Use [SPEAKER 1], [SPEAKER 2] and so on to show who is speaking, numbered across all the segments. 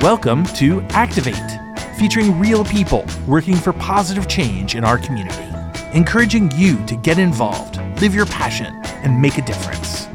[SPEAKER 1] Welcome to Activate, featuring real people working for positive change in our community, encouraging you to get involved, live your passion, and make a difference.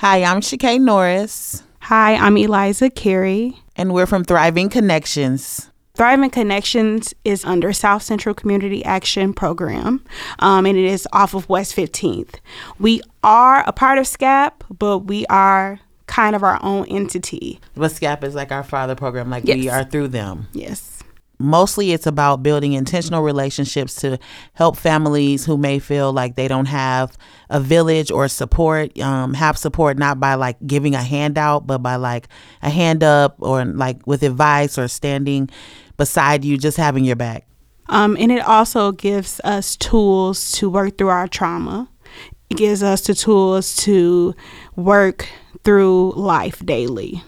[SPEAKER 2] Hi, I'm ShaKay Norris,
[SPEAKER 3] Hi, I'm Eliza Carey.
[SPEAKER 2] and we're from Thriving Connections.
[SPEAKER 3] Thriving Connections is under South Central Community Action Program, um, and it is off of West 15th. We are a part of SCAP, but we are kind of our own entity.
[SPEAKER 2] But SCAP is like our father program, like we are through them.
[SPEAKER 3] Yes.
[SPEAKER 2] Mostly it's about building intentional relationships to help families who may feel like they don't have a village or support, um, have support not by like giving a handout, but by like a hand up or like with advice or standing beside you, just having your back.
[SPEAKER 3] Um, and it also gives us tools to work through our trauma. It gives us the tools to work through life daily.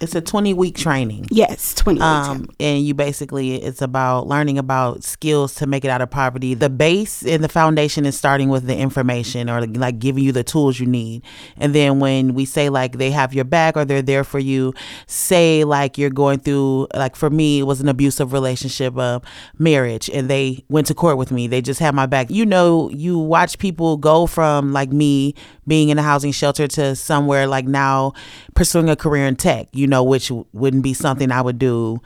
[SPEAKER 2] It's a 20 week training.
[SPEAKER 3] Yes, 20 weeks.
[SPEAKER 2] Um, and you basically it's about learning about skills to make it out of poverty. The base and the foundation is starting with the information or like giving you the tools you need. And then when we say like they have your back or they're there for you, say like you're going through like for me it was an abusive relationship, uh, marriage, and they went to court with me. They just had my back. You know, you watch people go from like me being in a housing shelter to somewhere like now pursuing a career in tech, you know, which wouldn't be something I would do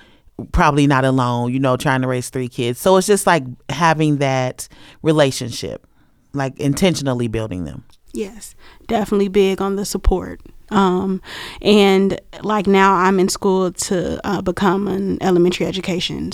[SPEAKER 2] probably not alone, you know, trying to raise three kids. So it's just like having that relationship, like intentionally building them.
[SPEAKER 3] Yes, definitely big on the support. Um, and like now I'm in school to uh, become an elementary education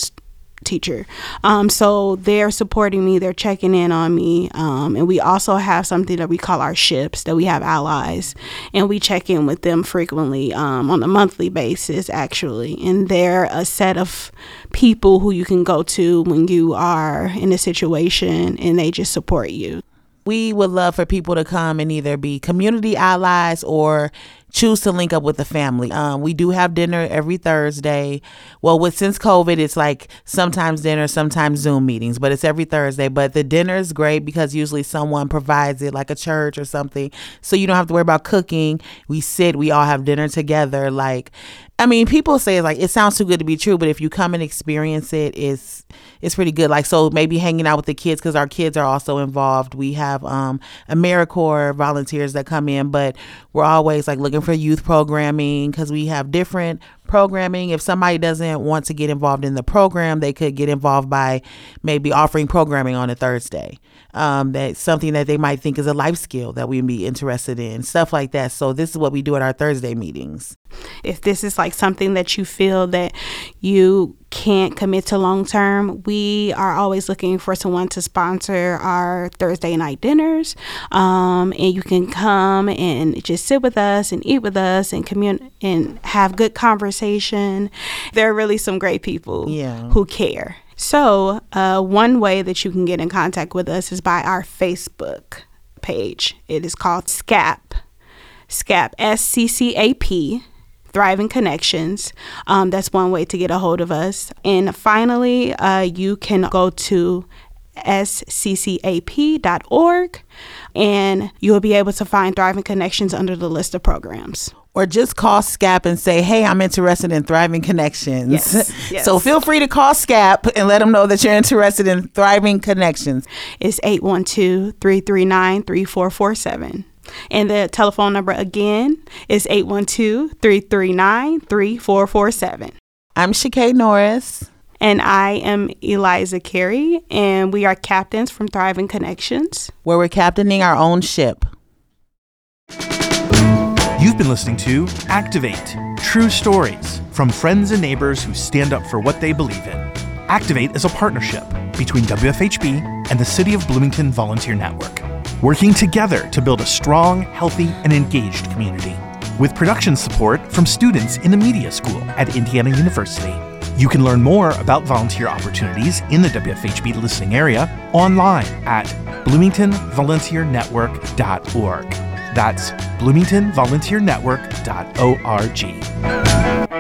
[SPEAKER 3] teacher. Um, so they're supporting me, they're checking in on me. Um, and we also have something that we call our ships, that we have allies, and we check in with them frequently um, on a monthly basis, actually. And they're a set of people who you can go to when you are in a situation and they just support you.
[SPEAKER 2] We would love for people to come and either be community allies or choose to link up with the family. Um, we do have dinner every Thursday. Well, with since COVID, it's like sometimes dinner, sometimes Zoom meetings, but it's every Thursday. But the dinner is great because usually someone provides it, like a church or something, so you don't have to worry about cooking. We sit, we all have dinner together. Like, I mean, people say like it sounds too good to be true, but if you come and experience it, it's it's pretty good. Like, so maybe hanging out with the kids because our kids are also involved. We have um, AmeriCorps volunteers that come in, but we're always like looking for youth programming because we have different programming. If somebody doesn't want to get involved in the program, they could get involved by maybe offering programming on a Thursday. Um, that's something that they might think is a life skill that we'd be interested in, stuff like that. So this is what we do at our Thursday meetings.
[SPEAKER 3] if this is like something that you feel that you can't commit to long term, we are always looking for someone to sponsor our Thursday night dinners. Um, and you can come and just sit with us and eat with us and commun- and have good conversation. There are really some great people
[SPEAKER 2] Yeah.
[SPEAKER 3] who care. So, uh, one way that you can get in contact with us is by our Facebook page. It is called SCAP. SCAP, S C C A P, Thriving Connections. Um, that's one way to get a hold of us. And finally, uh, you can go to sccap.org and you'll be able to find Thriving Connections under the list of programs.
[SPEAKER 2] Or just call SCAP and say, hey, I'm interested in Thriving Connections.
[SPEAKER 3] Yes, yes.
[SPEAKER 2] So feel free to call SCAP and let them know that you're interested in Thriving Connections.
[SPEAKER 3] It's 812 339 3447. And the telephone number again is 812 339 3447.
[SPEAKER 2] I'm ShaKay Norris.
[SPEAKER 3] And I am Eliza Carey, and we are captains from Thriving Connections.
[SPEAKER 2] where we're captaining our own ship.
[SPEAKER 1] You've been listening to Activate True Stories from friends and neighbors who stand up for what they believe in. Activate is a partnership between WFHB and the City of Bloomington Volunteer Network, working together to build a strong, healthy, and engaged community. With production support from students in the media school at Indiana University. You can learn more about volunteer opportunities in the WFHB listening area online at bloomingtonvolunteernetwork.org. That's bloomingtonvolunteernetwork.org.